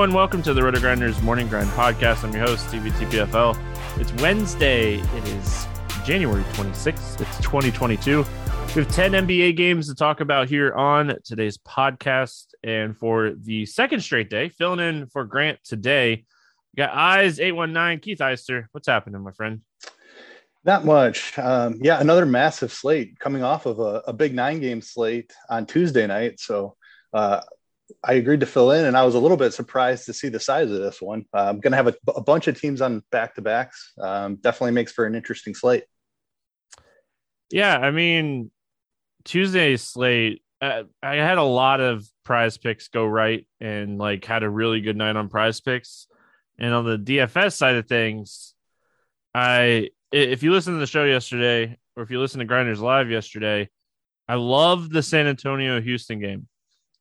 Everyone, welcome to the RotoGrinders Morning Grind Podcast. I'm your host, Stevie. It's Wednesday. It is January 26th. It's 2022. We have 10 NBA games to talk about here on today's podcast. And for the second straight day, filling in for Grant today, got Eyes 819, Keith Eister. What's happening, my friend? Not much. Um, yeah, another massive slate coming off of a, a big nine game slate on Tuesday night. So uh, I agreed to fill in, and I was a little bit surprised to see the size of this one. Uh, I'm going to have a, a, bunch of teams on back to backs. Um, definitely makes for an interesting slate. Yeah, I mean, Tuesday's slate, uh, I had a lot of PrizePicks go right and like had a really good night on PrizePicks. And on the DFS side of things, I if you listen to the show yesterday or if you listen to Grinders Live yesterday, I love the San Antonio Houston game.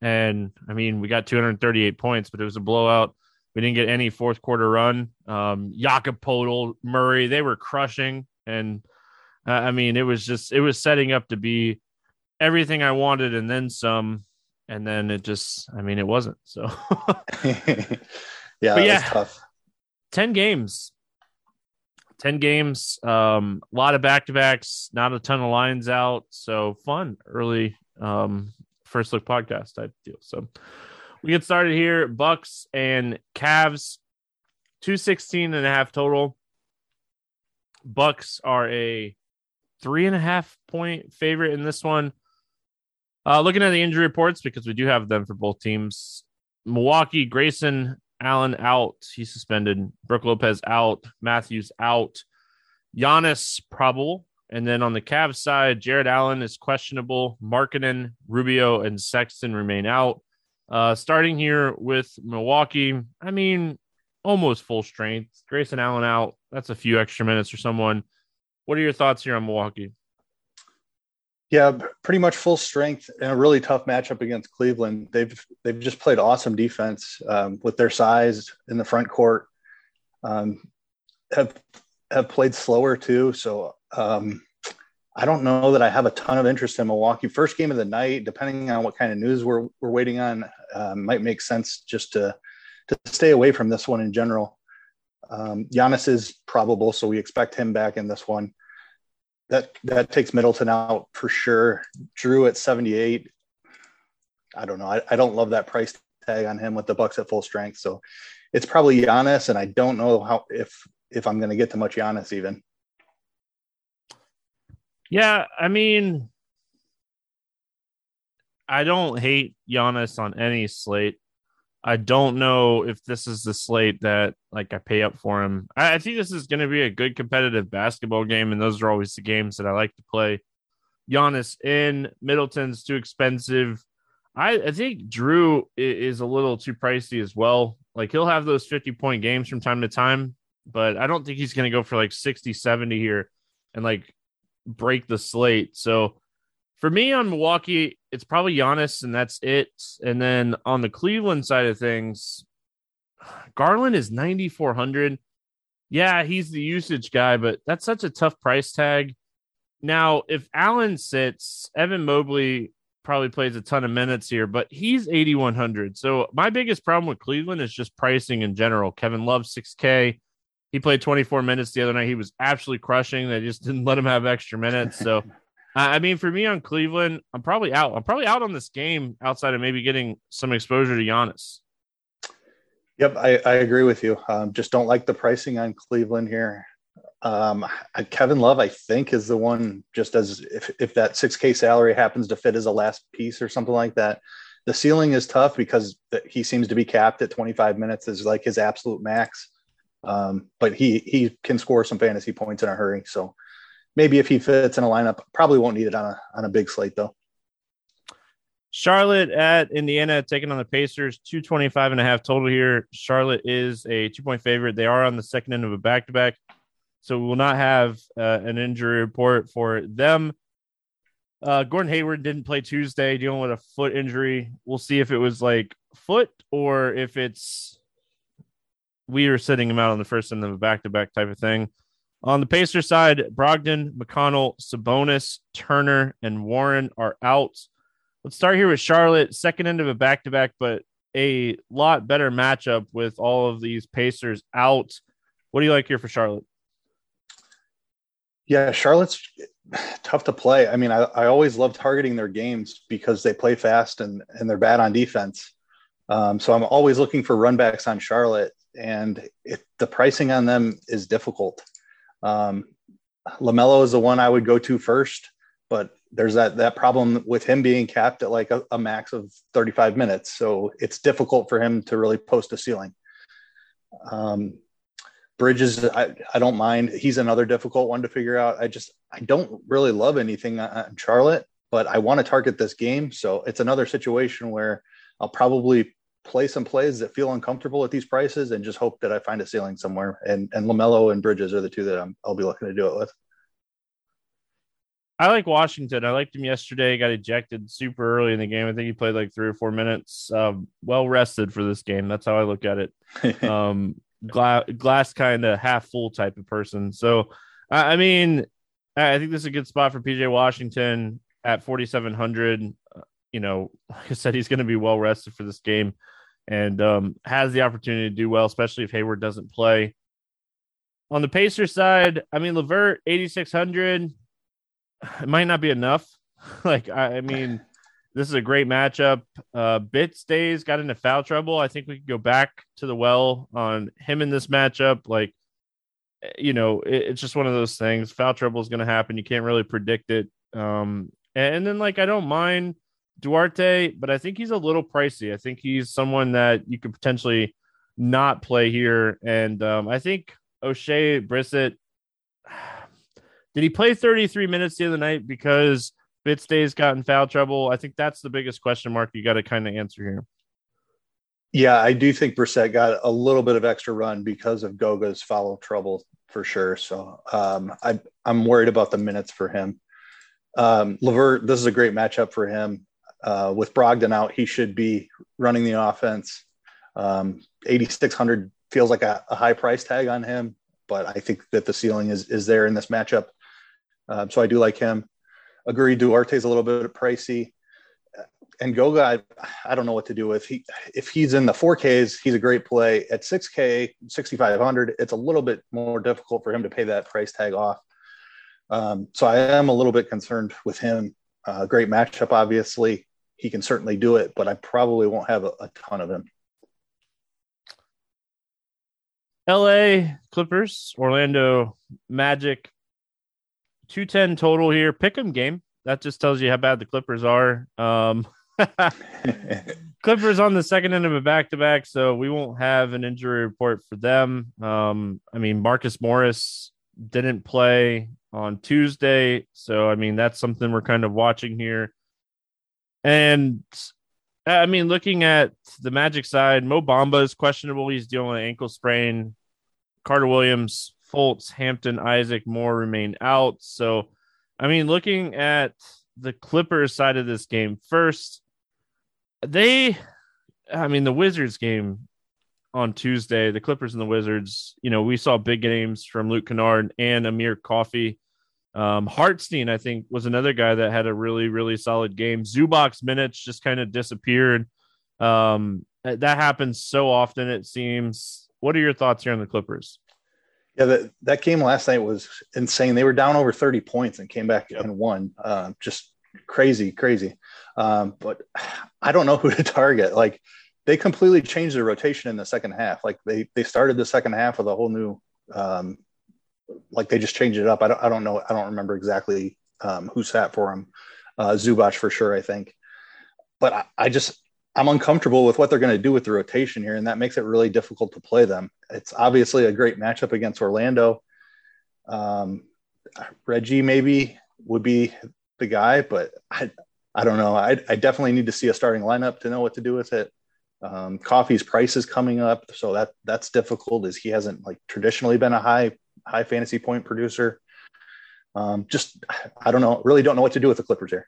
And I mean, we got 238 points, but it was a blowout. We didn't get any fourth quarter run. Um, Jakob Murray, they were crushing. And uh, I mean, it was just, it was setting up to be everything I wanted and then some. And then it just, I mean, it wasn't. So, yeah, yeah, tough. 10 games. 10 games, um, a lot of back to backs, not a ton of lines out. So fun early um, first look podcast type deal. So we get started here. Bucks and Cavs, 216 and a half total. Bucks are a three and a half point favorite in this one. Uh, looking at the injury reports, because we do have them for both teams. Milwaukee, Grayson Allen out. He's suspended. Brook Lopez out. Matthews out. Giannis probable. And then on the Cavs side, Jarrett Allen is questionable. Markkanen, Rubio, and Sexton remain out. Uh, starting here with Milwaukee, I mean, almost full strength. Grayson Allen out. That's a few extra minutes for someone. What are your thoughts here on Milwaukee? Yeah, pretty much full strength and a really tough matchup against Cleveland. They've they've just played awesome defense um, with their size in the front court. Um, have have played slower too, so um, I don't know that I have a ton of interest in Milwaukee. First game of the night, depending on what kind of news we're, we're waiting on, uh, might make sense just to, to stay away from this one in general. Um, Giannis is probable, so we expect him back in this one. That that takes Middleton out for sure. Jrue at 78. I don't know. I, I don't love that price tag on him with the Bucks at full strength. So it's probably Giannis, and I don't know how if if I'm going to get to much Giannis even. Yeah, I mean, I don't hate Giannis on any slate. I don't know if this is the slate that like I pay up for him. I, I think this is going to be a good competitive basketball game, and those are always the games that I like to play. Giannis in Middleton's too expensive. I, I think Jrue is a little too pricey as well. Like he'll have those 50 point games from time to time, but I don't think he's going to go for like 60, 70 here and like break the slate. So for me on Milwaukee, it's probably Giannis, and that's it. And then on the Cleveland side of things, Garland is 9,400. Yeah, he's the usage guy, but that's such a tough price tag. Now, if Allen sits, Evan Mobley probably plays a ton of minutes here, but he's 8,100. So my biggest problem with Cleveland is just pricing in general. Kevin Love, 6K. He played 24 minutes the other night. He was absolutely crushing. They just didn't let him have extra minutes. So, I mean, for me on Cleveland, I'm probably out. I'm probably out on this game outside of maybe getting some exposure to Giannis. Yep, I, I agree with you. Um, just don't like the pricing on Cleveland here. Um, Kevin Love, I think, is the one. Just as if if that 6K salary happens to fit as a last piece or something like that. The ceiling is tough because he seems to be capped at 25 minutes is like his absolute max. Um, but he he can score some fantasy points in a hurry. So maybe if he fits in a lineup, probably won't need it on a on a big slate though. Charlotte at Indiana taking on the Pacers, 225 and a half total here. Charlotte is a two point favorite. They are on the second end of a back to back. So we will not have uh, an injury report for them. Uh, Gordon Hayward didn't play Tuesday, dealing with a foot injury. We'll see if it was like foot or if it's we are sitting him out on the first end of a back to back type of thing. On the Pacer side, Brogdon, McConnell, Sabonis, Turner, and Warren are out. Let's start here with Charlotte, second end of a back to back, but a lot better matchup with all of these Pacers out. What do you like here for Charlotte? Yeah, Charlotte's tough to play. I mean, I, I always love targeting their games because they play fast and, and they're bad on defense. Um, so I'm always looking for runbacks on Charlotte, and it, the pricing on them is difficult. Um, LaMelo is the one I would go to first, but there's that that problem with him being capped at like a, a max of 35 minutes, so it's difficult for him to really post a ceiling. Um, Bridges, I, I don't mind. He's another difficult one to figure out. I just I don't really love anything on Charlotte, but I want to target this game. So it's another situation where I'll probably play some plays that feel uncomfortable at these prices and just hope that I find a ceiling somewhere. And and LaMelo and Bridges are the two that I'm, I'll be looking to do it with. I like Washington. I liked him yesterday. Got ejected super early in the game. I think he played like three or four minutes. Um, well rested for this game. That's how I look at it. um, glass, glass kind of half full type of person. So, I mean, I think this is a good spot for PJ Washington at 4,700. Uh, you know, like I said, he's going to be well rested for this game and um, has the opportunity to do well, especially if Hayward doesn't play. On the Pacer side, I mean, LeVert, 8,600. It might not be enough. like, I, I mean, this is a great matchup. Uh, Bitadze got into foul trouble. I think we could go back to the well on him in this matchup. Like, eh, you know, it, it's just one of those things. Foul trouble is going to happen. You can't really predict it. Um, and, and then like I don't mind Duarte, but I think he's a little pricey. I think he's someone that you could potentially not play here. And um, I think Oshae Brissett did he play 33 minutes the other night because Bitadze's got in foul trouble. I think that's the biggest question mark you got to kind of answer here. Yeah, I do think Brissett got a little bit of extra run because of Goga's foul trouble for sure. So um, I, I'm worried about the minutes for him. Um, Levert, this is a great matchup for him. Uh, with Brogdon out, he should be running the offense. Um, 8,600 feels like a, a, high price tag on him, but I think that the ceiling is is there in this matchup. Um, so I do like him agree Duarte's a little bit pricey. And Goga, I, I, don't know what to do with. He if he's in the 4Ks, he's a great play. At 6K, 6,500, it's a little bit more difficult for him to pay that price tag off. Um, so I am a little bit concerned with him. Uh, great matchup, obviously. He can certainly do it, but I probably won't have a, a ton of him. LA Clippers, Orlando Magic. 210 total here. Pick 'em game. That just tells you how bad the Clippers are. Um, Clippers on the second end of a back to back, so we won't have an injury report for them. Um, I mean, Marcus Morris didn't play on Tuesday, so I mean that's something we're kind of watching here. And uh, I mean, looking at the Magic side, Mo Bamba is questionable. He's dealing with an ankle sprain. Carter Williams Fultz, Hampton, Isaac, Moore remain out. So, I mean, looking at the Clippers side of this game first, they, I mean, the Wizards game on Tuesday, the Clippers and the Wizards, you know, we saw big games from Luke Kennard and Amir Coffey. Um, Hartenstein, I think, was another guy that had a really, really solid game. Zubac's minutes just kind of disappeared. Um, that happens so often, it seems. What are your thoughts here on the Clippers? Yeah, that, that game last night was insane. They were down over 30 points and came back yep. and won. Uh, just crazy, crazy. Um, but I don't know who to target. Like they completely changed their rotation in the second half. Like they they started the second half with a whole new um, like they just changed it up. I don't I don't know. I don't remember exactly um, who sat for him. Uh, Zubac for sure, I think. But I, I just I'm uncomfortable with what they're going to do with the rotation here, and that makes it really difficult to play them. It's obviously a great matchup against Orlando. Um, Reggie maybe would be the guy, but I I don't know. I, I definitely need to see a starting lineup to know what to do with it. Um, Coffey's price is coming up, so that that's difficult. As he hasn't like traditionally been a high high fantasy point producer. Um, just I don't know. Really don't know what to do with the Clippers here.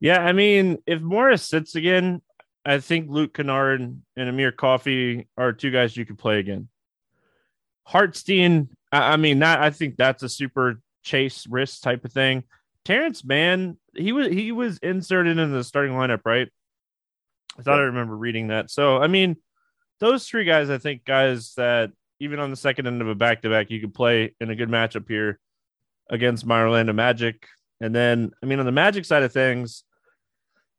Yeah, I mean, if Morris sits again, I think Luke Kennard and Amir Coffey are two guys you could play again. Hartstein, I, I mean, that I think that's a super chase risk type of thing. Terance Mann, he was he was inserted in the starting lineup, right? I thought I remember reading that. So, I mean, those three guys, I think, guys that even on the second end of a back to back, you could play in a good matchup here against my Orlando Magic. And then, I mean, on the Magic side of things,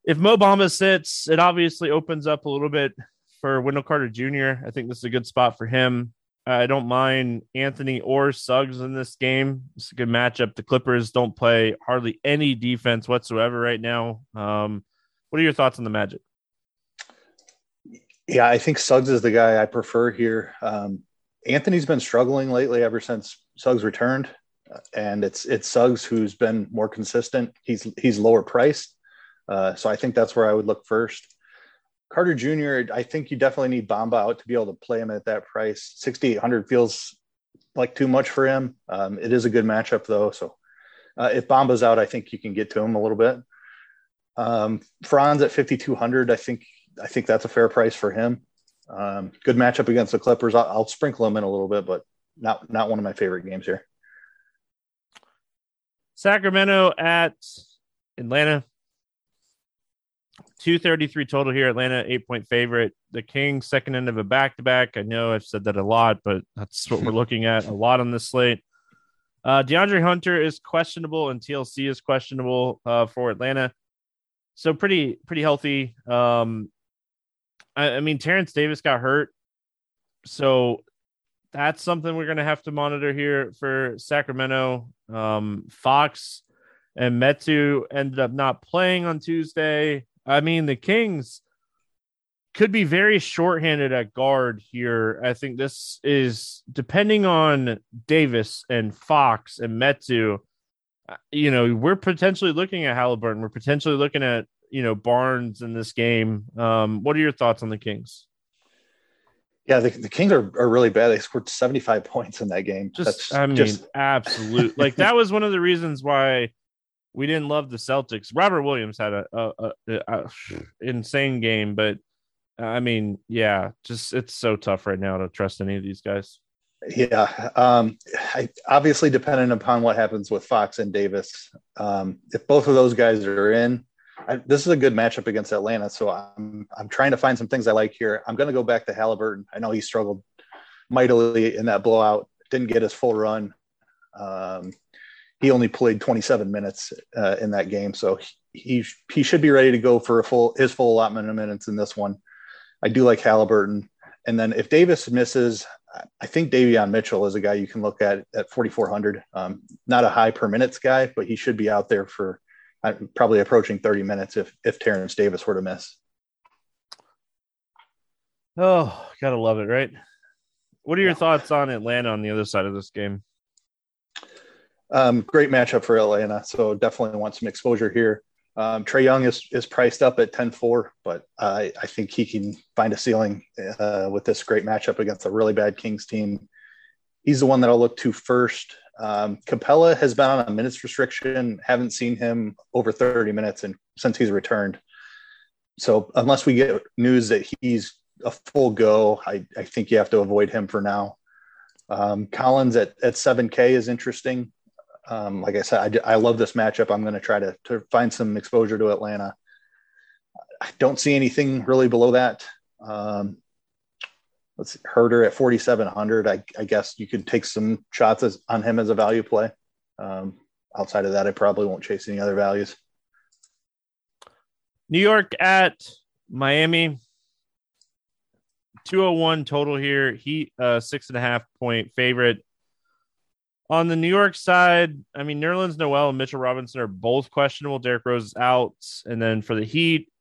if Mo Bamba sits, it obviously opens up a little bit for Wendell Carter Jr. I think this is a good spot for him. I don't mind Anthony or Suggs in this game. It's a good matchup. The Clippers don't play hardly any defense whatsoever right now. Um, what are your thoughts on the Magic? Yeah, I think Suggs is the guy I prefer here. Um, Anthony's been struggling lately ever since Suggs returned, and it's it's Suggs who's been more consistent. He's he's lower priced, uh, so I think that's where I would look first. Carter Jr., I think you definitely need Bamba out to be able to play him at that price. 6,800 feels like too much for him. Um, it is a good matchup though. So uh, if Bamba's out, I think you can get to him a little bit. Um, Franz at 5,200, I think I think that's a fair price for him. Um, good matchup against the Clippers. I'll, I'll sprinkle them in a little bit, but not not one of my favorite games here. Sacramento at Atlanta. 233 total here. Atlanta, eight point favorite. The Kings, second end of a back to back. I know I've said that a lot, but that's what we're looking at a lot on this slate. Uh, DeAndre Hunter is questionable and TLC is questionable uh, for Atlanta. So pretty, pretty healthy. Um, I, I mean, Terence Davis got hurt. So that's something we're going to have to monitor here for Sacramento. Um, Fox and Metu ended up not playing on Tuesday. I mean, the Kings could be very shorthanded at guard here. I think this is depending on Davis and Fox and Metu. Uh, you know, we're potentially looking at Halliburton. We're potentially looking at you know Barnes in this game. Um, what are your thoughts on the Kings? Yeah, the, the Kings are, are really bad. They scored 75 points in that game. Just, That's I mean, just... absolute. like that was one of the reasons why we didn't love the Celtics. Robert Williams had a, a, a, a insane game, but I mean, yeah, just it's so tough right now to trust any of these guys. Yeah, um, I, obviously dependent upon what happens with Fox and Davis. Um, if both of those guys are in, I, this is a good matchup against Atlanta. So I'm I'm trying to find some things I like here. I'm going to go back to Halliburton. I know he struggled mightily in that blowout. Didn't get his full run. Um, he only played 27 minutes uh, in that game, so he he should be ready to go for a full his full allotment of minutes in this one. I do like Halliburton, and then if Davis misses, I think Davion Mitchell is a guy you can look at at 4,400. Um, not a high per minutes guy, but he should be out there for uh, probably approaching 30 minutes if if Terence Davis were to miss. Oh, gotta love it, right? What are your yeah. thoughts on Atlanta on the other side of this game? Um, great matchup for Atlanta, so definitely want some exposure here. Um, Trae Young is, is priced up at 10-4, but I, I think he can find a ceiling uh, with this great matchup against a really bad Kings team. He's the one that I'll look to first. Um, Capela has been on a minutes restriction. Haven't seen him over 30 minutes and since he's returned. So unless we get news that he's a full go, I, I think you have to avoid him for now. Um, Collins at, at 7K is interesting. Um, like I said, I, I love this matchup. I'm going to try to, to find some exposure to Atlanta. I don't see anything really below that. Um, let's see, Huerter at 4,700. I, I, guess you could take some shots as, on him as a value play. Um, outside of that, I probably won't chase any other values. New York at Miami. 201 total here. Heat, uh, six and a half point favorite. On the New York side, I mean, Nerlens Noel and Mitchell Robinson are both questionable. Derrick Rose is out. And then for the Heat,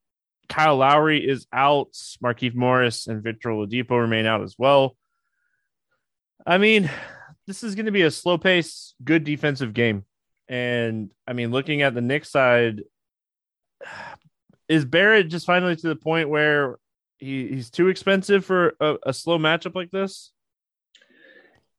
Kyle Lowry is out. Markieff Morris and Victor Oladipo remain out as well. I mean, this is going to be a slow pace, good defensive game. And I mean, looking at the Knicks side, is Barrett just finally to the point where he, he's too expensive for a, a slow matchup like this?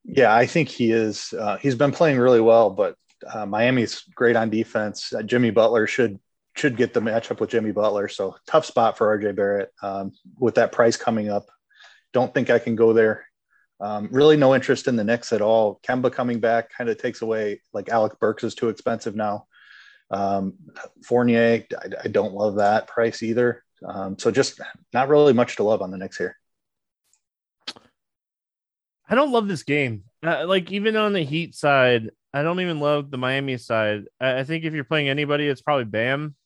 Yeah, I think he is. Uh, he's been playing really well, but uh, Miami's great on defense. Uh, Jimmy Butler should should get the matchup with Jimmy Butler. So tough spot for RJ Barrett um, with that price coming up. Don't think I can go there. Um, really, no interest in the Knicks at all. Kemba coming back kind of takes away. Like Alec Burks is too expensive now. Um, Fournier, I, I, don't love that price either. Um, so just not really much to love on the Knicks here. I don't love this game. Uh, like even on the Heat side, I don't even love the Miami side. I, I think if you're playing anybody, it's probably Bam.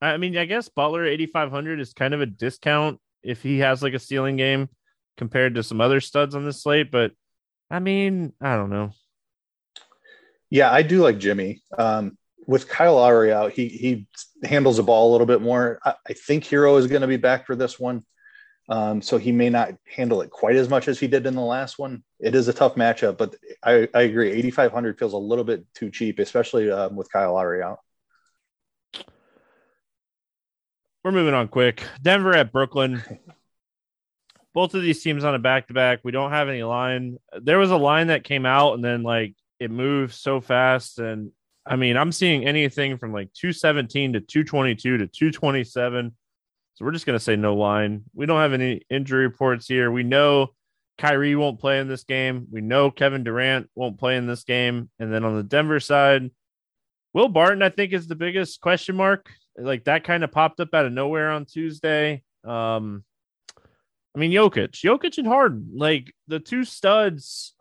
I mean, I guess Butler 8500 is kind of a discount if he has like a ceiling game compared to some other studs on this slate, but I mean, I don't know. Yeah, I do like Jimmy. Um, with Kyle Lowry out, he he handles the ball a little bit more. I, I think Herro is going to be back for this one. Um, so he may not handle it quite as much as he did in the last one. It is a tough matchup, but I, I agree. 8,500 feels a little bit too cheap, especially um, with Kyle Lowry out. We're moving on quick. Denver at Brooklyn. Both of these teams on a back to back. We don't have any line. There was a line that came out and then like it moved so fast. And I mean, I'm seeing anything from like 217 to 222 to 227 so we're just going to say no line. We don't have any injury reports here. We know Kyrie won't play in this game. We know Kevin Durant won't play in this game. And then on the Denver side, Will Barton, I think, is the biggest question mark. Like that kind of popped up out of nowhere on Tuesday. Um, I mean, Jokic, Jokic and Harden, like the two studs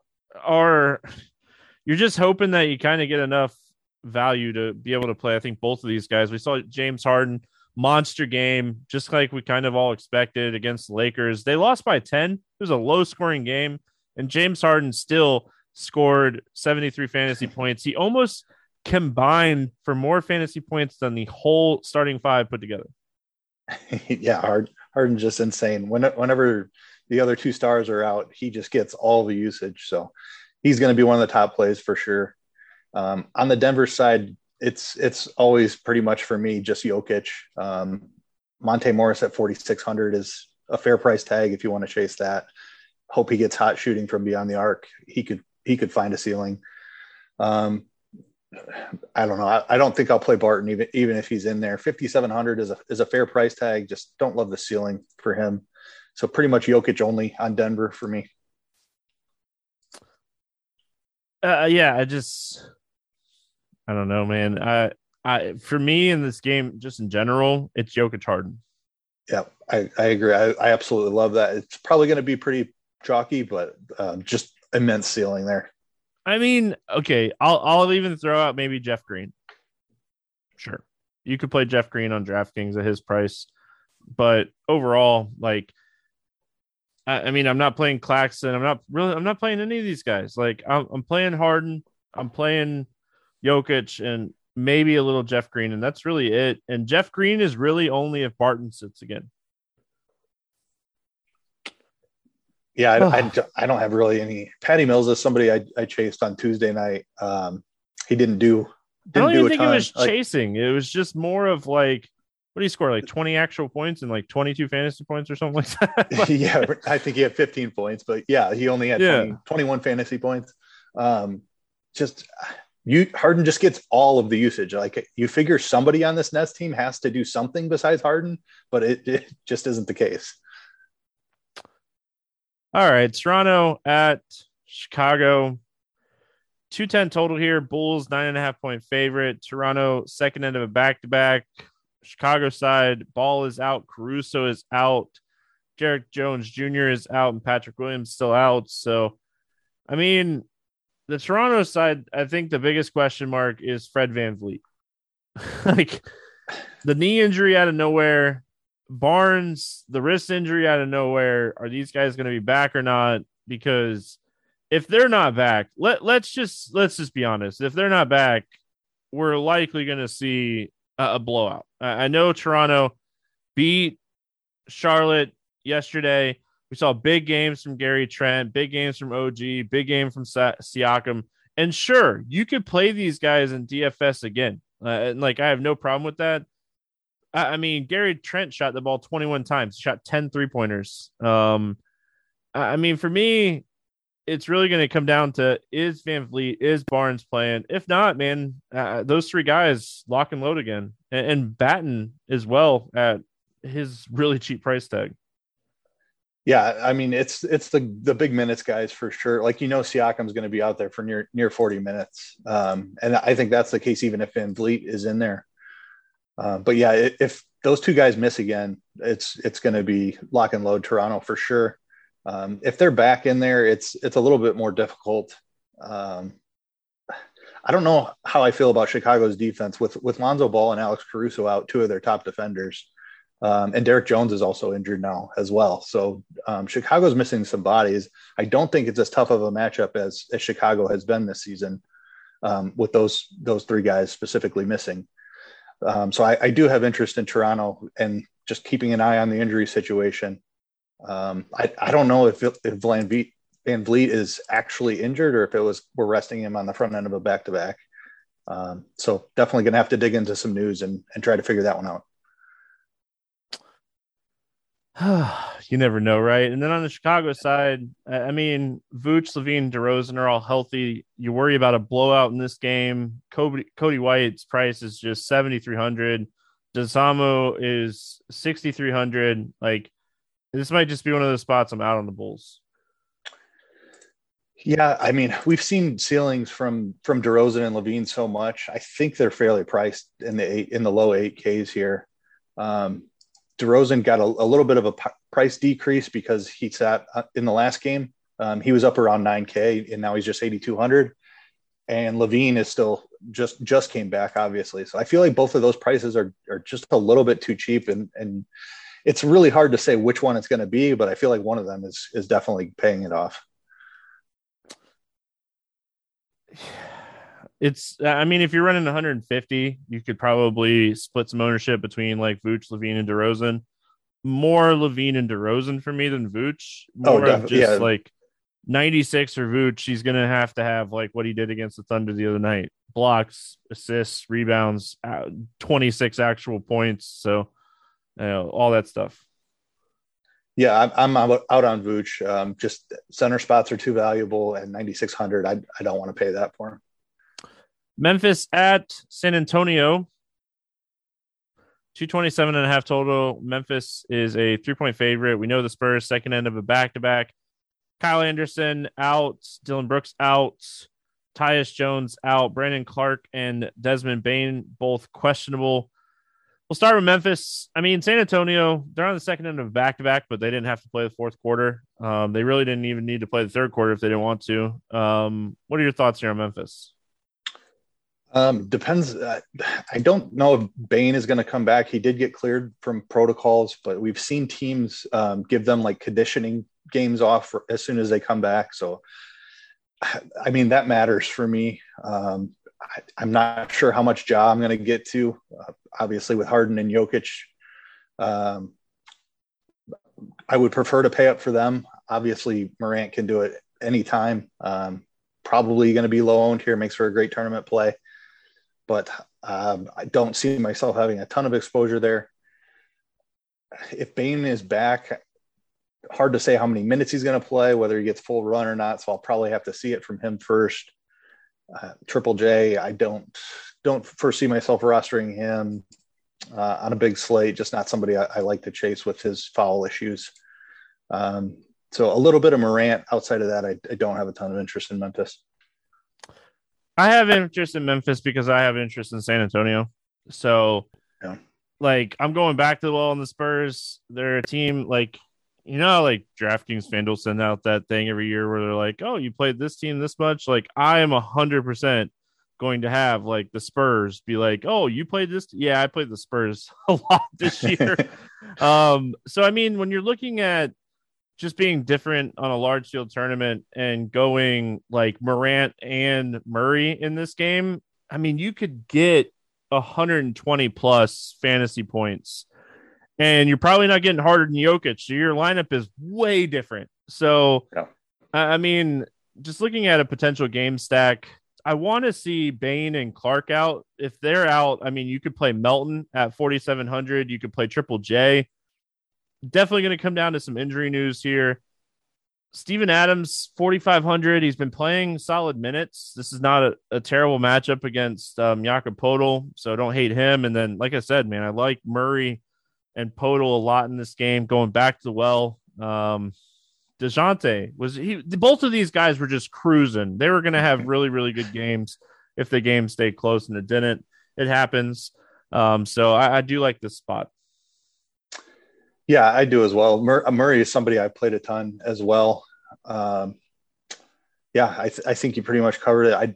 are, you're just hoping that you kind of get enough value to be able to play. I think both of these guys, we saw James Harden monster game, just like we kind of all expected against the Lakers. They lost by 10. It was a low scoring game, and James Harden still scored 73 fantasy points. He almost combined for more fantasy points than the whole starting five put together. yeah, Harden, Harden's just insane. When, whenever the other two stars are out, he just gets all the usage. So he's going to be one of the top plays for sure. Um, on the Denver side, it's it's always pretty much for me just Jokic. Um, Monte Morris at 4600 is a fair price tag if you want to chase that. Hope he gets hot shooting from beyond the arc. He could he could find a ceiling. Um, I don't know. I, I, don't think I'll play Barton even even if he's in there. 5700 is a is a fair price tag. Just don't love the ceiling for him. So pretty much Jokic only on Denver for me. Uh, yeah, I just I don't know, man. I, I for me in this game, just in general, it's Jokic Harden. Yeah, I, I agree. I, I absolutely love that. It's probably going to be pretty chalky, but um, just immense ceiling there. I mean, okay, I'll I'll even throw out maybe Jeff Green. Sure, you could play Jeff Green on DraftKings at his price, but overall, like, I, I mean, I'm not playing Claxton. I'm not really. I'm not playing any of these guys. Like, I'm, I'm playing Harden. I'm playing Jokic, and maybe a little Jeff Green, and that's really it. And Jeff Green is really only if Barton sits again. Yeah, I, I, I, don't have really any. Patty Mills is somebody I, I chased on Tuesday night. Um, he didn't do. Didn't I don't do even think ton. it was like, chasing. It was just more of like, what do you score? Like twenty actual points and like twenty-two fantasy points or something like that. yeah, I think he had fifteen points, but yeah, he only had yeah. 20, 21 fantasy points. Um, just you Harden just gets all of the usage. Like you figure somebody on this Nets team has to do something besides Harden, but it, it just isn't the case. All right, Toronto at Chicago. 210 total here. Bulls nine and a half point favorite. Toronto second end of a back to back. Chicago side, Ball is out. Caruso is out. Derrick Jones Jr. is out, and Patrick Williams still out. So, I mean, the Toronto side, I think the biggest question mark is Fred VanVleet. like the knee injury out of nowhere, Barnes, the wrist injury out of nowhere. Are these guys going to be back or not? Because if they're not back, let let's just let's just be honest. If they're not back, we're likely going to see a, a blowout. I, I know Toronto beat Charlotte yesterday we saw big games from Gary Trent, big games from OG, big game from Sa- Siakam. And sure, you could play these guys in DFS again. Uh, and like, I have no problem with that. I, mean, Gary Trent shot the ball 21 times, shot 10 three pointers. Um, I mean, for me, it's really going to come down to is VanVleet, is Barnes playing? If not, man, uh, those three guys lock and load again, and, and Batten as well at his really cheap price tag. Yeah, I mean it's it's the the big minutes guys for sure. Like you know, Siakam's going to be out there for near near forty minutes, um, and I think that's the case even if VanVleet is in there. Uh, but yeah, if those two guys miss again, it's it's going to be lock and load Toronto for sure. Um, if they're back in there, it's it's a little bit more difficult. Um, I don't know how I feel about Chicago's defense with with Lonzo Ball and Alex Caruso out, two of their top defenders, um, and Derrick Jones is also injured now as well. So um, Chicago's missing some bodies. I don't think it's as tough of a matchup as as Chicago has been this season um, with those those three guys specifically missing. Um, so I, I, do have interest in Toronto and just keeping an eye on the injury situation. Um, I, I don't know if, if Van, Vliet, VanVleet is actually injured or if it was we're resting him on the front end of a back to back. So definitely going to have to dig into some news and, and try to figure that one out. you never know, right? And then on the Chicago side, I mean, Vooch, LaVine, DeRozan are all healthy. You worry about a blowout in this game. Coby, Coby White's price is just seventy three hundred. Dosunmu is sixty three hundred. Like this might just be one of those spots I'm out on the Bulls. Yeah, I mean, we've seen ceilings from from DeRozan and LaVine so much. I think they're fairly priced in the eight in the low eight Ks here. Um, DeRozan got a, a little bit of a p- price decrease because he sat uh, in the last game. Um, he was up around 9K and now he's just 8,200. And LaVine is still just just came back, obviously. So I feel like both of those prices are are just a little bit too cheap, and and it's really hard to say which one it's going to be. But I feel like one of them is is definitely paying it off. It's I mean, if you're running 150, you could probably split some ownership between like Vooch, LaVine, and DeRozan. More LaVine and DeRozan for me than Vooch. Oh, More oh, of just yeah. like 96 or Vooch. He's gonna have to have like what he did against the Thunder the other night: blocks, assists, rebounds, uh, 26 actual points. So, you know, all that stuff. Yeah, I'm, I'm out on Vooch. Um, just center spots are too valuable, and 9600. I I don't want to pay that for him. Memphis at San Antonio. 227 and a half total. Memphis is a three point favorite. We know the Spurs second end of a back to back. Kyle Anderson out, Dillon Brooks out, Tyus Jones out, Brandon Clarke and Desmond Bane both questionable. We'll start with Memphis. I mean, San Antonio, they're on the second end of back to back, but they didn't have to play the fourth quarter. Um, they really didn't even need to play the third quarter if they didn't want to. Um, what are your thoughts here on Memphis? Um, depends. Uh, I don't know if Bane is going to come back. He did get cleared from protocols, but we've seen teams um, give them like conditioning games off for, as soon as they come back. So, I mean, that matters for me. Um, I, am not sure how much job I'm going to get to. Uh, obviously, with Harden and Jokic, um, I would prefer to pay up for them. Obviously, Morant can do it anytime. Um, probably going to be low owned here. Makes for a great tournament play but um, I don't see myself having a ton of exposure there. If Bane is back, hard to say how many minutes he's going to play, whether he gets full run or not. So I'll probably have to see it from him first. Uh, Triple J, I don't don't foresee myself rostering him uh, on a big slate. Just not somebody I, I, like to chase with his foul issues. Um, so a little bit of Morant. Outside of that, I, I don't have a ton of interest in Memphis. I have interest in Memphis because I have interest in San Antonio. So, yeah. like, I'm going back to the well in the Spurs. They're a team like, you know, like DraftKings FanDuel send out that thing every year where they're like, oh, you played this team this much. Like, I am a hundred percent going to have like the Spurs be like, oh, you played this? Yeah, I played the Spurs a lot this year. um, so I mean, when you're looking at just being different on a large field tournament and going like Morant and Murray in this game, I mean, you could get 120 plus fantasy points, and you're probably not getting harder than Jokic. So your lineup is way different. So, yeah. I mean, just looking at a potential game stack, I want to see Bane and Clarke out. If they're out, I mean, you could play Melton at 4,700. You could play Triple J definitely going to come down to some injury news here. Steven Adams, 4,500. He's been playing solid minutes. This is not a, a terrible matchup against um, Jakob Poeltl, so don't hate him. And then, like I said, man, I like Murray and Poeltl a lot in this game. Going back to the well, um, Dejounte was he? Both of these guys were just cruising. They were going to have really, really good games if the game stayed close, and it didn't. It happens. Um, so I, I do like this spot. Yeah, I do as well. Mur- Murray is somebody I played a ton as well. Um, yeah, I, th- I think you pretty much covered it. I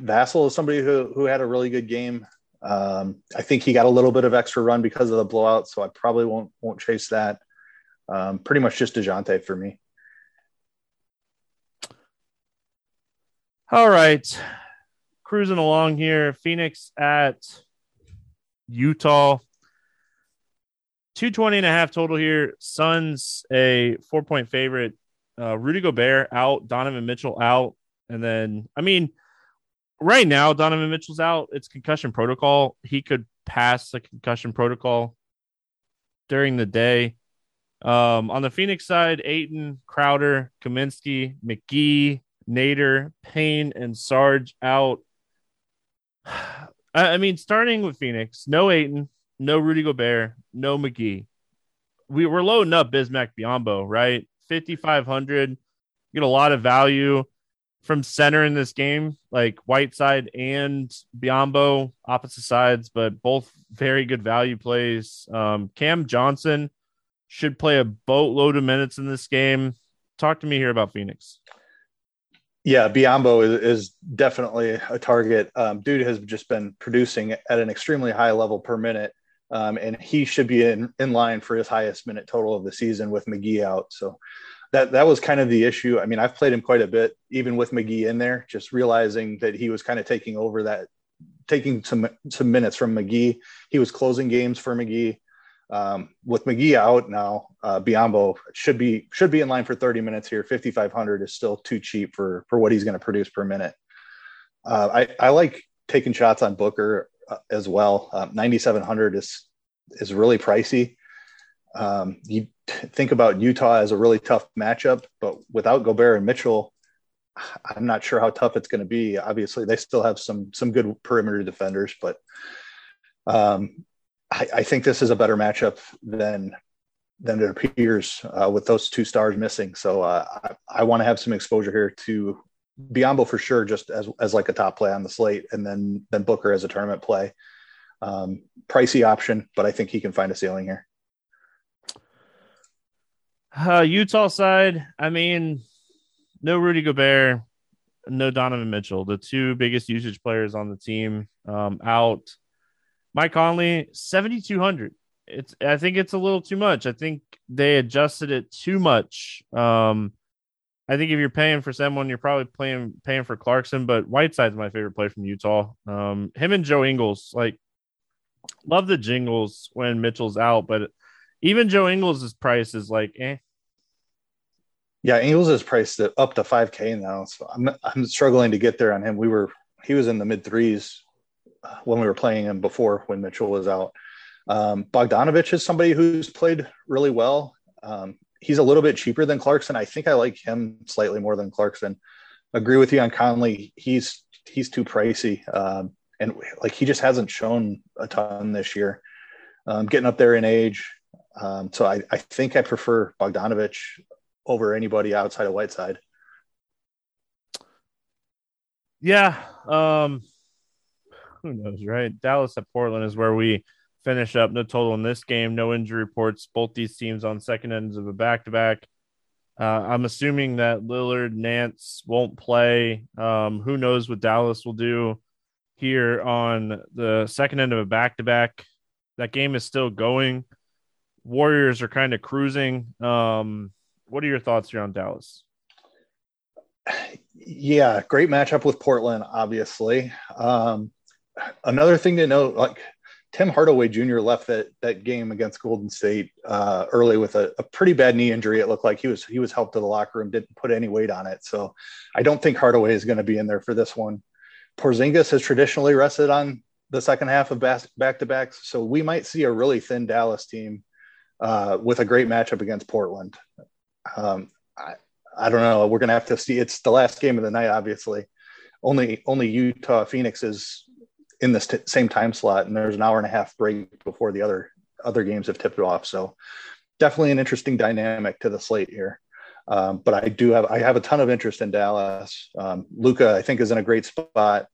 Vassell is somebody who who had a really good game. Um, I think he got a little bit of extra run because of the blowout, so I probably won't won't chase that. Um, pretty much just Dejounte for me. All right, cruising along here. Phoenix at Utah. 220 and a half total here. Suns a four point favorite. Uh, Rudy Gobert out, Donovan Mitchell out. And then, I mean, right now, Donovan Mitchell's out. It's concussion protocol. He could pass the concussion protocol during the day. Um, on the Phoenix side, Ayton, Crowder, Kaminsky, McGee, Nader, Payne, and Sarge out. I mean, starting with Phoenix, no Ayton, no Rudy Gobert, no McGee. We were loading up Bismack Biyombo, right? 5,500. Get a lot of value from center in this game, like Whiteside and Biyombo, opposite sides, but both very good value plays. Um, Cam Johnson should play a boatload of minutes in this game. Talk to me here about Phoenix. Yeah, Biyombo is, is definitely a target. Um, dude has just been producing at an extremely high level per minute um, and he should be in, in line for his highest minute total of the season with McGee out. So that that was kind of the issue. I mean, I've played him quite a bit, even with McGee in there, just realizing that he was kind of taking over that, taking some some minutes from McGee. He was closing games for McGee. Um, with McGee out now, uh, Biyombo should be should be in line for 30 minutes here. 5,500 is still too cheap for for what he's going to produce per minute. Uh, I I like taking shots on Booker uh, as well. Um, 9,700 is is really pricey. Um, you think about Utah as a really tough matchup, but without Gobert and Mitchell, I'm not sure how tough it's going to be. Obviously, they still have some some good perimeter defenders, but um, I, I, think this is a better matchup than than it appears uh, with those two stars missing. So uh, I, I want to have some exposure here to Biyombo for sure, just as as like a top play on the slate, and then then Booker as a tournament play. Um, pricey option, but I think he can find a ceiling here. Uh, Utah side, I mean, no Rudy Gobert, no Donovan Mitchell, the two biggest usage players on the team um, out. Mike Conley, 7,200. It's, I think it's a little too much. I think they adjusted it too much. Um, I think if you're paying for someone, you're probably paying paying for Clarkson, but Whiteside's my favorite player from Utah. Um, him and Joe Ingles, like, love the jingles when Mitchell's out, but even Joe Ingles' price is like, eh. Yeah, Ingles is priced up to 5K now. So I'm, I'm struggling to get there on him. We were, he was in the mid threes uh, when we were playing him before when Mitchell was out. Um, Bogdanovic is somebody who's played really well. Um, he's a little bit cheaper than Clarkson. I think I like him slightly more than Clarkson. Agree with you on Conley. He's he's too pricey, um, and like he just hasn't shown a ton this year. Um, getting up there in age, um, so I, I think I prefer Bogdanovic over anybody outside of Whiteside. Yeah, um, who knows, right? Dallas at Portland is where we finish up. No total in this game. No injury reports. Both these teams on second ends of a back to back. I'm assuming that Lillard, Nance won't play. Um, who knows what Dallas will do here on the second end of a back to back. That game is still going. Warriors are kind of cruising. Um, what are your thoughts here on Dallas? Yeah, great matchup with Portland, obviously. Um, another thing to note, like Tim Hardaway Jr. left that that game against Golden State uh, early with a, a, pretty bad knee injury. It looked like he was he was helped to the locker room, didn't put any weight on it. So I don't think Hardaway is going to be in there for this one. Porzingis has traditionally rested on the second half of back to backs, so we might see a really thin Dallas team uh, with a great matchup against Portland. Um, I, I don't know. We're going to have to see. It's the last game of the night, obviously. Only only Utah Phoenix is in the t- same time slot, and there's an hour and a half break before the other other games have tipped off. So definitely an interesting dynamic to the slate here. Um, but I do have I have a ton of interest in Dallas. Um, Luka, I think, is in a great spot.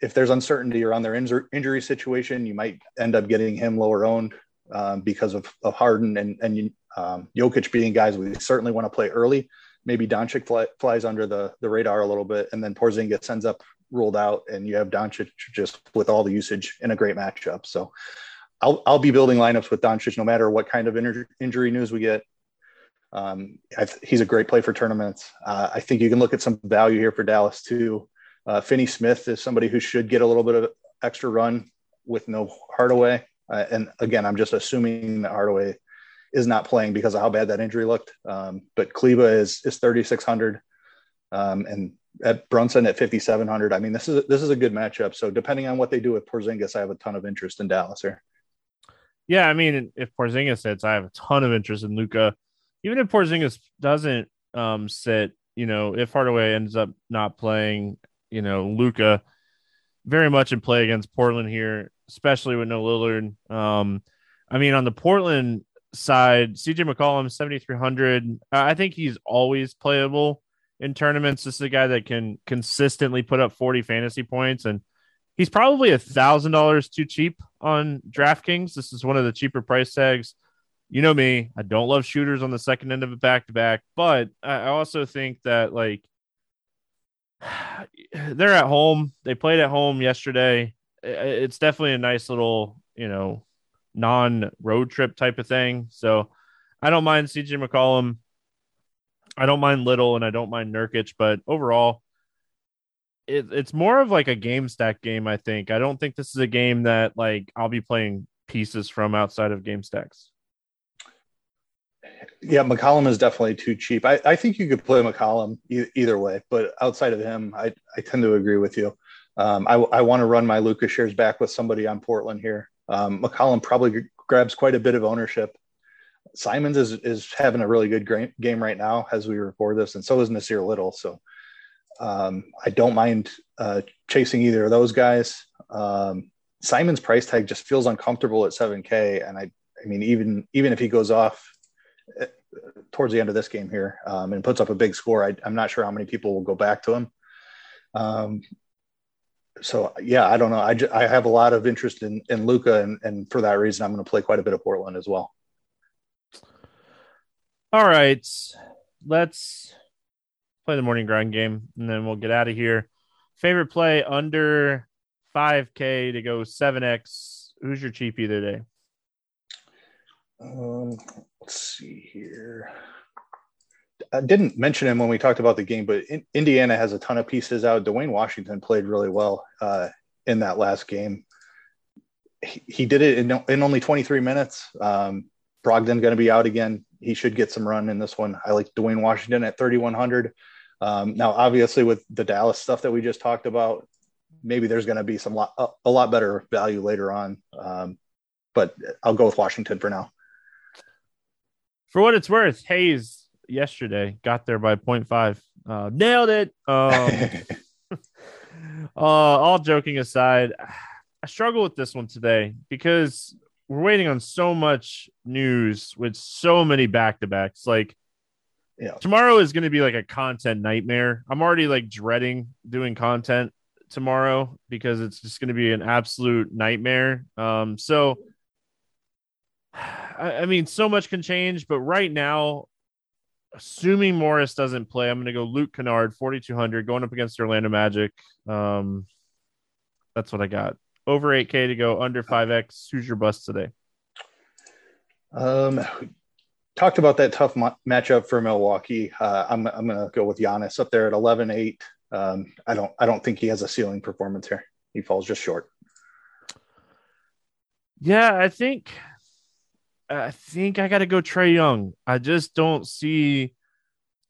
If there's uncertainty around their injury situation, you might end up getting him lower owned. um, because of, of Harden and, and um, Jokic being guys we certainly want to play early. Maybe Doncic fly, flies under the, the radar a little bit, and then Porzingis ends up ruled out, and you have Doncic just with all the usage in a great matchup. So I'll, I'll be building lineups with Doncic no matter what kind of injury, injury news we get. Um, he's a great play for tournaments. Uh, I think you can look at some value here for Dallas too. Uh, Finney Smith is somebody who should get a little bit of extra run with no Hardaway. Uh, and again, I'm just assuming that Hardaway is not playing because of how bad that injury looked. Um, but Kleber is is 3,600, um, and at Brunson at 5,700. I mean, this is this is a good matchup. So depending on what they do with Porzingis, I have a ton of interest in Dallas here. Yeah, I mean, if Porzingis sits, I have a ton of interest in Luka. Even if Porzingis doesn't um, sit, you know, if Hardaway ends up not playing, you know, Luka very much in play against Portland here, especially with no Lillard. Um, I mean, on the Portland side, CJ McCollum, 7,300. I think he's always playable in tournaments. This is a guy that can consistently put up 40 fantasy points and he's probably a thousand dollars too cheap on DraftKings. This is one of the cheaper price tags. You know me, I don't love shooters on the second end of a back to back, but I also think that like they're at home. They played at home yesterday. It's definitely a nice little, you know, non road trip type of thing. So I don't mind CJ McCollum. I don't mind Little and I don't mind Nurkic, but overall, it, it's more of like a game stack game. I think. I don't think this is a game that like I'll be playing pieces from outside of game stacks. Yeah, McCollum is definitely too cheap. I, I think you could play McCollum e- either way, but outside of him, I, I tend to agree with you. Um, I, I want to run my Luka's shares back with somebody on Portland here. Um, McCollum probably grabs quite a bit of ownership. Simons is, is having a really good game right now as we record this, and so is Nassir Little. So um, I don't mind uh, chasing either of those guys. Um, Simon's price tag just feels uncomfortable at 7K, and I, I mean, even even if he goes off uh, towards the end of this game here um, and puts up a big score, I, am not sure how many people will go back to him. Um, so yeah, I don't know. I, I have a lot of interest in in Luka, and and for that reason, I'm going to play quite a bit of Portland as well. All right, let's play the morning grind game, and then we'll get out of here. Favorite play under 5K to go 7X. Who's your cheapie today? Um, let's see here. I didn't mention him when we talked about the game, but in, Indiana has a ton of pieces out. Duane Washington played really well uh, in that last game. He, he did it in, in, only 23 minutes. Um, Brogdon going to be out again. He should get some run in this one. I like Duane Washington at 3,100. Um, now, obviously, with the Dallas stuff that we just talked about, maybe there's going to be some lot, a, a, lot better value later on. Um, but I'll go with Washington for now. For what it's worth, Hayes yesterday got there by 0.5. Uh, nailed it. Um, uh, all joking aside, I struggle with this one today because we're waiting on so much news with so many back to backs. Like, yeah. Tomorrow is going to be like a content nightmare. I'm already like dreading doing content tomorrow because it's just going to be an absolute nightmare. Um, so I, I mean, so much can change, but right now, assuming Morris doesn't play, I'm going to go Luke Kennard, 4,200, going up against Orlando Magic. Um, that's what I got. Over 8K to go, under 5X. Who's your bust today? Um, talked about that tough ma- matchup for Milwaukee. Uh, I'm, I'm going to go with Giannis up there at 11 8. Um, I don't I don't think he has a ceiling performance here. He falls just short. Yeah, I think I think I got to go Trae Young. I just don't see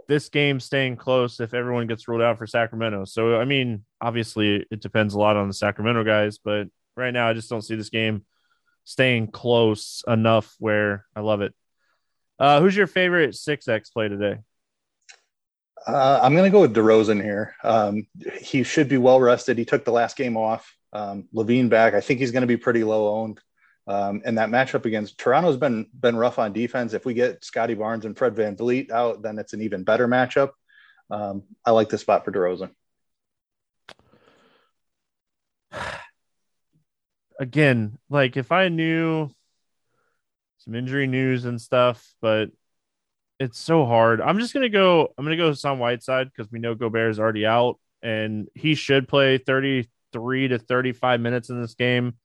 this game staying close if everyone gets ruled out for Sacramento. So I mean, obviously it depends a lot on the Sacramento guys, but right now I just don't see this game staying close enough where I love it. Uh, who's your favorite six X play today? Uh, I'm going to go with DeRozan here. Um, he should be well rested. He took the last game off. Um, LaVine back. I think he's going to be pretty low owned. Um, and that matchup against Toronto's been been rough on defense. If we get Scottie Barnes and Fred Van VanVleet out, then it's an even better matchup. Um, I like the spot for DeRozan. Again, like if I knew some injury news and stuff, but it's so hard. I'm just gonna go. I'm gonna go Hassan Whiteside because we know Gobert is already out, and he should play 33 to 35 minutes in this game.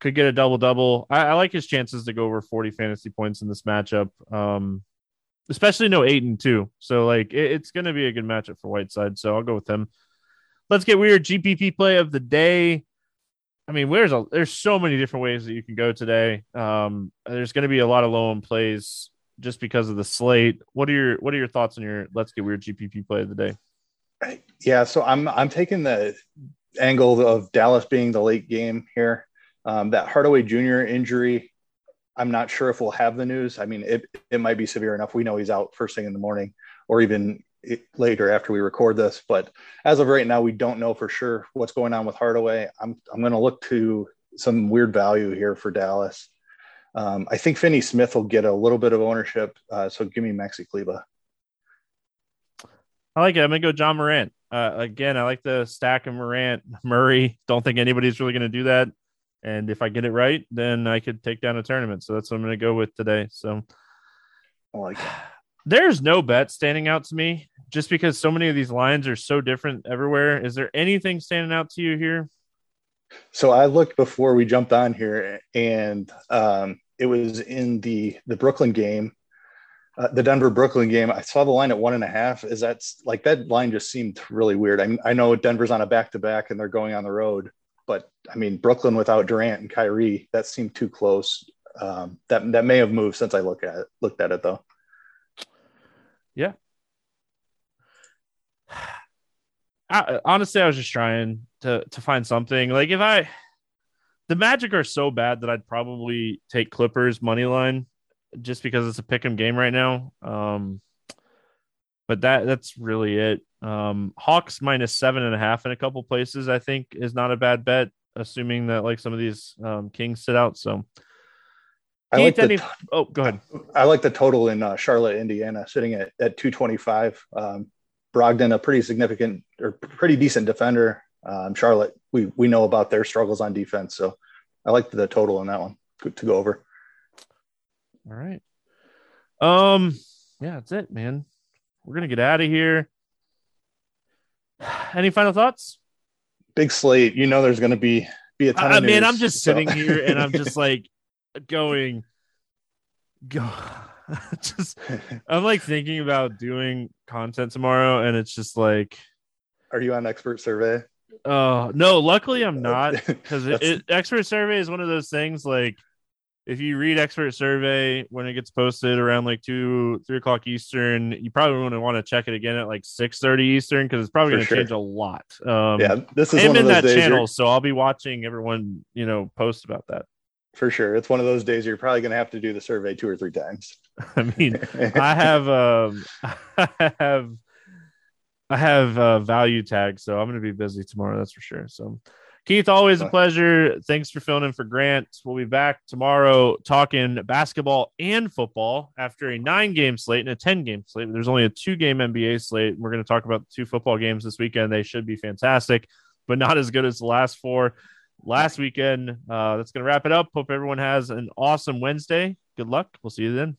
Could get a double double. I, I, like his chances to go over 40 fantasy points in this matchup. Um, especially no eight and two. So like it, it's gonna be a good matchup for Whiteside. So I'll go with him. Let's get weird. GPP play of the day. I mean, there's a there's so many different ways that you can go today. Um, there's going to be a lot of low end plays just because of the slate. What are your what are your thoughts on your let's get weird GPP play of the day? Yeah, so I'm I'm taking the angle of Dallas being the late game here. Um, that Hardaway Jr. injury, I'm not sure if we'll have the news. I mean, it it might be severe enough. We know he's out first thing in the morning, or even later after we record this. But as of right now, we don't know for sure what's going on with Hardaway. I'm I'm going to look to some weird value here for Dallas. Um, I think Finney Smith will get a little bit of ownership. Uh, so give me Maxi Kleber. I like it. I'm gonna go John Morant. Uh, again, I like the stack of Morant, Murray. Don't think anybody's really gonna do that. And if I get it right, then I could take down a tournament. So that's what I'm gonna go with today. So I like it. There's no bet standing out to me just because so many of these lines are so different everywhere. Is there anything standing out to you here? So I looked before we jumped on here, and um, it was in the the Brooklyn game, uh, the Denver Brooklyn game. I saw the line at one and a half. Is that like that line just seemed really weird? I, I know Denver's on a back to back and they're going on the road, but I mean Brooklyn without Durant and Kyrie, that seemed too close. Um, that that may have moved since I looked at it, looked at it though. Yeah. I, honestly, I was just trying to to find something. Like if I the Magic are so bad that I'd probably take Clippers money line just because it's a pick 'em game right now. Um, but that that's really it. Um, Hawks minus seven and a half in a couple places, I think, is not a bad bet, assuming that like some of these um, Kings sit out. So, I like any, the, oh, go ahead. I like the total in uh, Charlotte, Indiana, sitting at, at 225. Um, Brogdon, a pretty significant or pretty decent defender. Um, Charlotte, we we know about their struggles on defense, so I like the total in that one to go over. All right. Um. Yeah, that's it, man. We're gonna get out of here. Any final thoughts? Big slate. You know, there's gonna be be a ton. I mean, I'm just so. sitting here and I'm just like going, go. just I'm like thinking about doing content tomorrow, and it's just like, are you on expert survey? Oh no, luckily I'm not because expert survey is one of those things like if you read expert survey when it gets posted around like two three o'clock eastern you probably want to want to check it again at like 6 30 eastern because it's probably going to sure. change a lot um yeah this is one in that channel so i'll be watching everyone you know post about that for sure it's one of those days you're probably going to have to do the survey two or three times i mean i have um i have I have a value tag, so I'm going to be busy tomorrow. That's for sure. So, Keith, always a pleasure. Thanks for filling in for Grant. We'll be back tomorrow talking basketball and football after a nine game slate and a 10 game slate. There's only a two game NBA slate. We're going to talk about the two football games this weekend. They should be fantastic, but not as good as the last four last weekend. Uh, that's going to wrap it up. Hope everyone has an awesome Wednesday. Good luck. We'll see you then.